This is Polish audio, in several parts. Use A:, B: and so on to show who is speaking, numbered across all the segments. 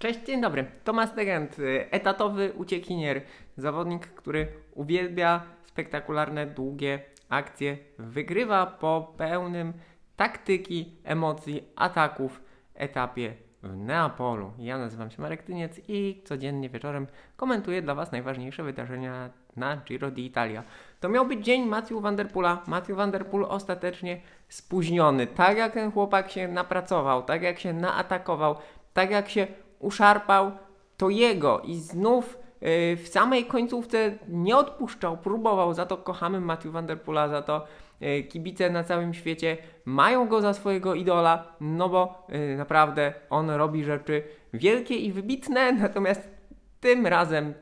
A: Cześć, dzień dobry. Tomasz Degent, y, etatowy uciekinier, zawodnik, który uwielbia spektakularne, długie akcje, wygrywa po pełnym taktyki, emocji, ataków etapie w Neapolu. Ja nazywam się Marek Tyniec i codziennie wieczorem komentuję dla Was najważniejsze wydarzenia na Giro d'Italia. To miał być dzień Matthew Van Der Poola. Matthew Van Der Poel ostatecznie spóźniony. Tak jak ten chłopak się napracował, tak jak się naatakował, tak jak się uszarpał, to jego. I znów yy, w samej końcówce nie odpuszczał, próbował, za to kochamy Matthew Van Der Poola, za to yy, kibice na całym świecie mają go za swojego idola, no bo yy, naprawdę on robi rzeczy wielkie i wybitne, natomiast tym razem,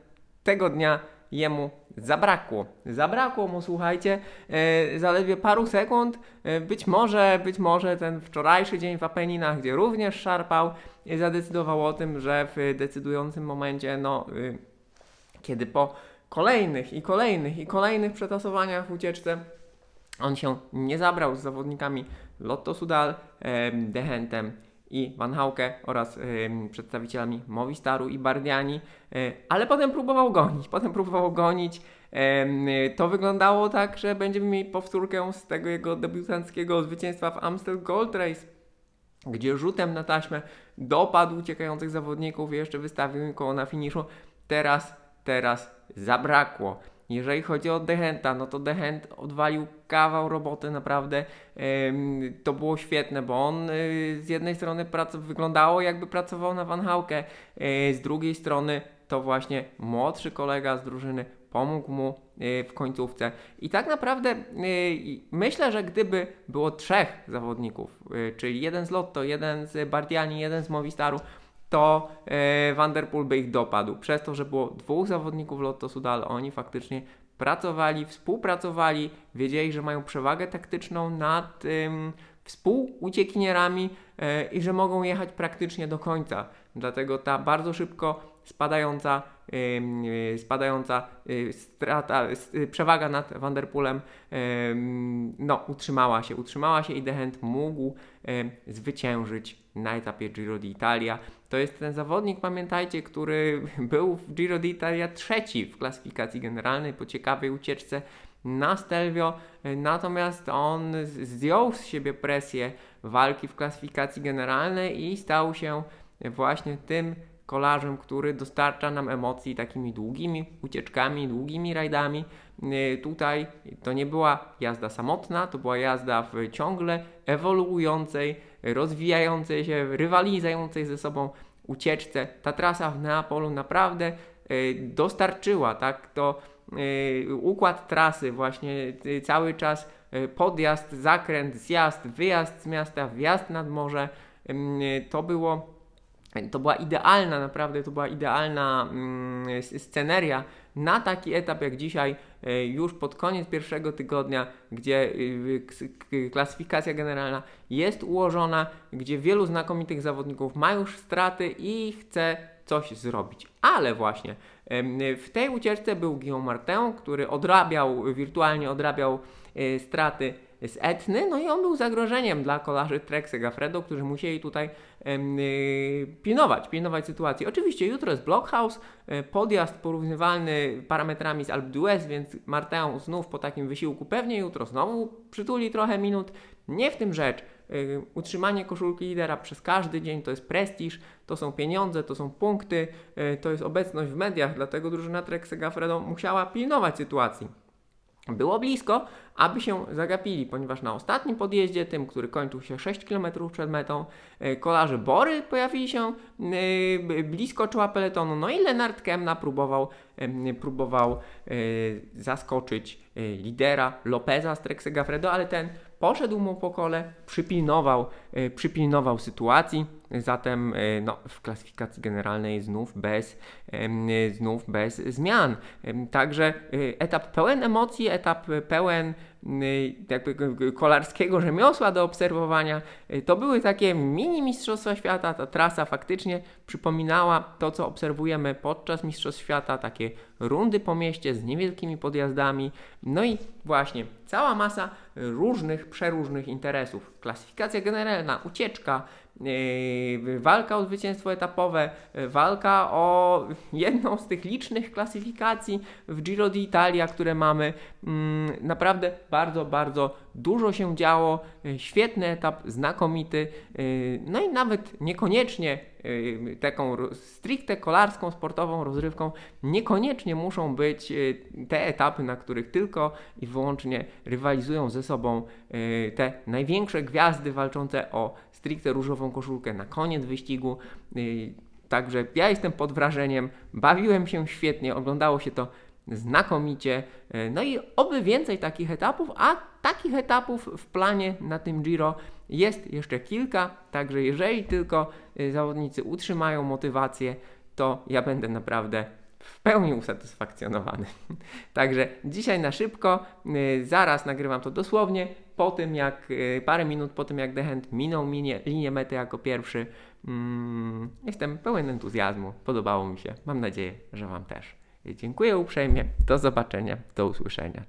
A: tego dnia jemu zabrakło. Zabrakło mu, słuchajcie, e, zaledwie paru sekund. E, być może, być może ten wczorajszy dzień w Apeninach, gdzie również szarpał, zadecydował o tym, że w decydującym momencie, no, e, kiedy po kolejnych i kolejnych i kolejnych przetasowaniach w ucieczce on się nie zabrał z zawodnikami Lotto Sudal, e, Dehentem i Van Hauke oraz y, przedstawicielami Movistaru i Bardiani, y, ale potem próbował gonić, potem próbował gonić. Y, to wyglądało tak, że będziemy mieli powtórkę z tego jego debiutanckiego zwycięstwa w Amstel Gold Race, gdzie rzutem na taśmę dopadł uciekających zawodników i jeszcze wystawił im koło na finiszu. Teraz, teraz zabrakło. Jeżeli chodzi o Dehenta, no to Dehent odwalił kawał roboty, naprawdę to było świetne, bo on y, z jednej strony wyglądało jakby pracował na Van Hauke, y, z drugiej strony to właśnie młodszy kolega z drużyny pomógł mu y, w końcówce. I tak naprawdę myślę, że gdyby było trzech zawodników, czyli jeden z Lotto, jeden z Bardiani, jeden z Movistaru, to e, Vanderpool by ich dopadł. Przez to, że było dwóch zawodników Lotto Sudal, oni faktycznie pracowali, współpracowali, wiedzieli, że mają przewagę taktyczną nad ym, współuciekinierami yy, i że mogą jechać praktycznie do końca. Dlatego ta bardzo szybko spadająca, yy, spadająca yy, strata, przewaga nad Vanderpoolem no, utrzymała się, utrzymała się i Dehent mógł zwyciężyć na etapie Giro d'Italia. To jest ten zawodnik, pamiętajcie, który był w Giro d'Italia trzeci w klasyfikacji generalnej po ciekawej ucieczce na Stelvio, natomiast on zdjął z siebie presję walki w klasyfikacji generalnej i stał się właśnie tym kolarzem, który dostarcza nam emocji takimi długimi ucieczkami, długimi rajdami. Tutaj to nie była jazda samotna, to była jazda w ciągle ewoluującej, rozwijającej się, rywalizującej ze sobą ucieczce. Ta trasa w Neapolu naprawdę e, dostarczyła, tak, to e, układ trasy, właśnie cały czas podjazd, zakręt, zjazd, wyjazd z miasta, wjazd nad morze, to było to była idealna, naprawdę to była idealna mm, sceneria na taki etap jak dzisiaj, e, już pod koniec pierwszego tygodnia, gdzie y, klasyfikacja generalna jest ułożona, gdzie wielu znakomitych zawodników ma już straty i chce coś zrobić. Ale właśnie w tej ucieczce był Guillaume Martin, który odrabiał, wirtualnie odrabiał e, straty z Etny, no i on był zagrożeniem dla kolarzy Trek Segafredo, którzy musieli tutaj yy, pilnować, pilnować sytuacji. Oczywiście jutro jest Blockhouse, yy, podjazd porównywalny parametrami z Alpe d'Huez, więc Martin znów po takim wysiłku pewnie jutro znowu przytuli trochę minut. Nie w tym rzecz. Yy, utrzymanie koszulki lidera przez każdy dzień to jest prestiż, to są pieniądze, to są punkty, yy, to jest obecność w mediach, dlatego drużyna Trek Segafredo musiała pilnować sytuacji. Było blisko, aby się zagapili, ponieważ na ostatnim podjeździe, tym, który kończył się 6 km przed metą, e, kolarze Bory pojawili się e, blisko czoła peletonu. No i Lenart Kemna próbował, próbował e, zaskoczyć lidera Lopeza z Trek Segafredo, ale ten poszedł mu po kole, przypilnował, przypilnował sytuacji. Zatem no, w klasyfikacji generalnej znów bez, znów bez zmian. Także etap pełen emocji, etap pełen Y, jakby kolarskiego rzemiosła do obserwowania. To były takie mini Mistrzostwa Świata. Ta trasa faktycznie przypominała to, co obserwujemy podczas Mistrzostw Świata, takie rundy po mieście z niewielkimi podjazdami. No i właśnie cała masa różnych, przeróżnych interesów. Klasyfikacja generalna, ucieczka, walka o zwycięstwo etapowe, yy, walka o jedną z tych licznych klasyfikacji w Giro d'Italia, które mamy. Mm, Naprawdę bardzo, bardzo dużo się działo. Yy, Świetny etap, znakomity. yy, No i nawet niekoniecznie yy, taką stricte kolarską, sportową rozrywką, niekoniecznie muszą być te etapy, na których tylko i wyłącznie rywalizują ze sobą te największe gwiazdy walczące o stricte różową koszulkę na koniec wyścigu. Także ja jestem pod wrażeniem, bawiłem się świetnie, oglądało się to znakomicie. Yy, No i oby więcej takich etapów, a takich etapów w planie na tym Giro jest jeszcze kilka. Także jeżeli tylko yy, zawodnicy utrzymają motywację, to ja będę naprawdę w pełni usatysfakcjonowany. Także dzisiaj na szybko, yy, zaraz nagrywam to dosłownie po tym jak, parę minut po tym jak Dechent minął minie, linię mety jako pierwszy. Mm, jestem pełen entuzjazmu, podobało mi się, mam nadzieję, że Wam też. Dziękuję uprzejmie, do zobaczenia, do usłyszenia, cześć.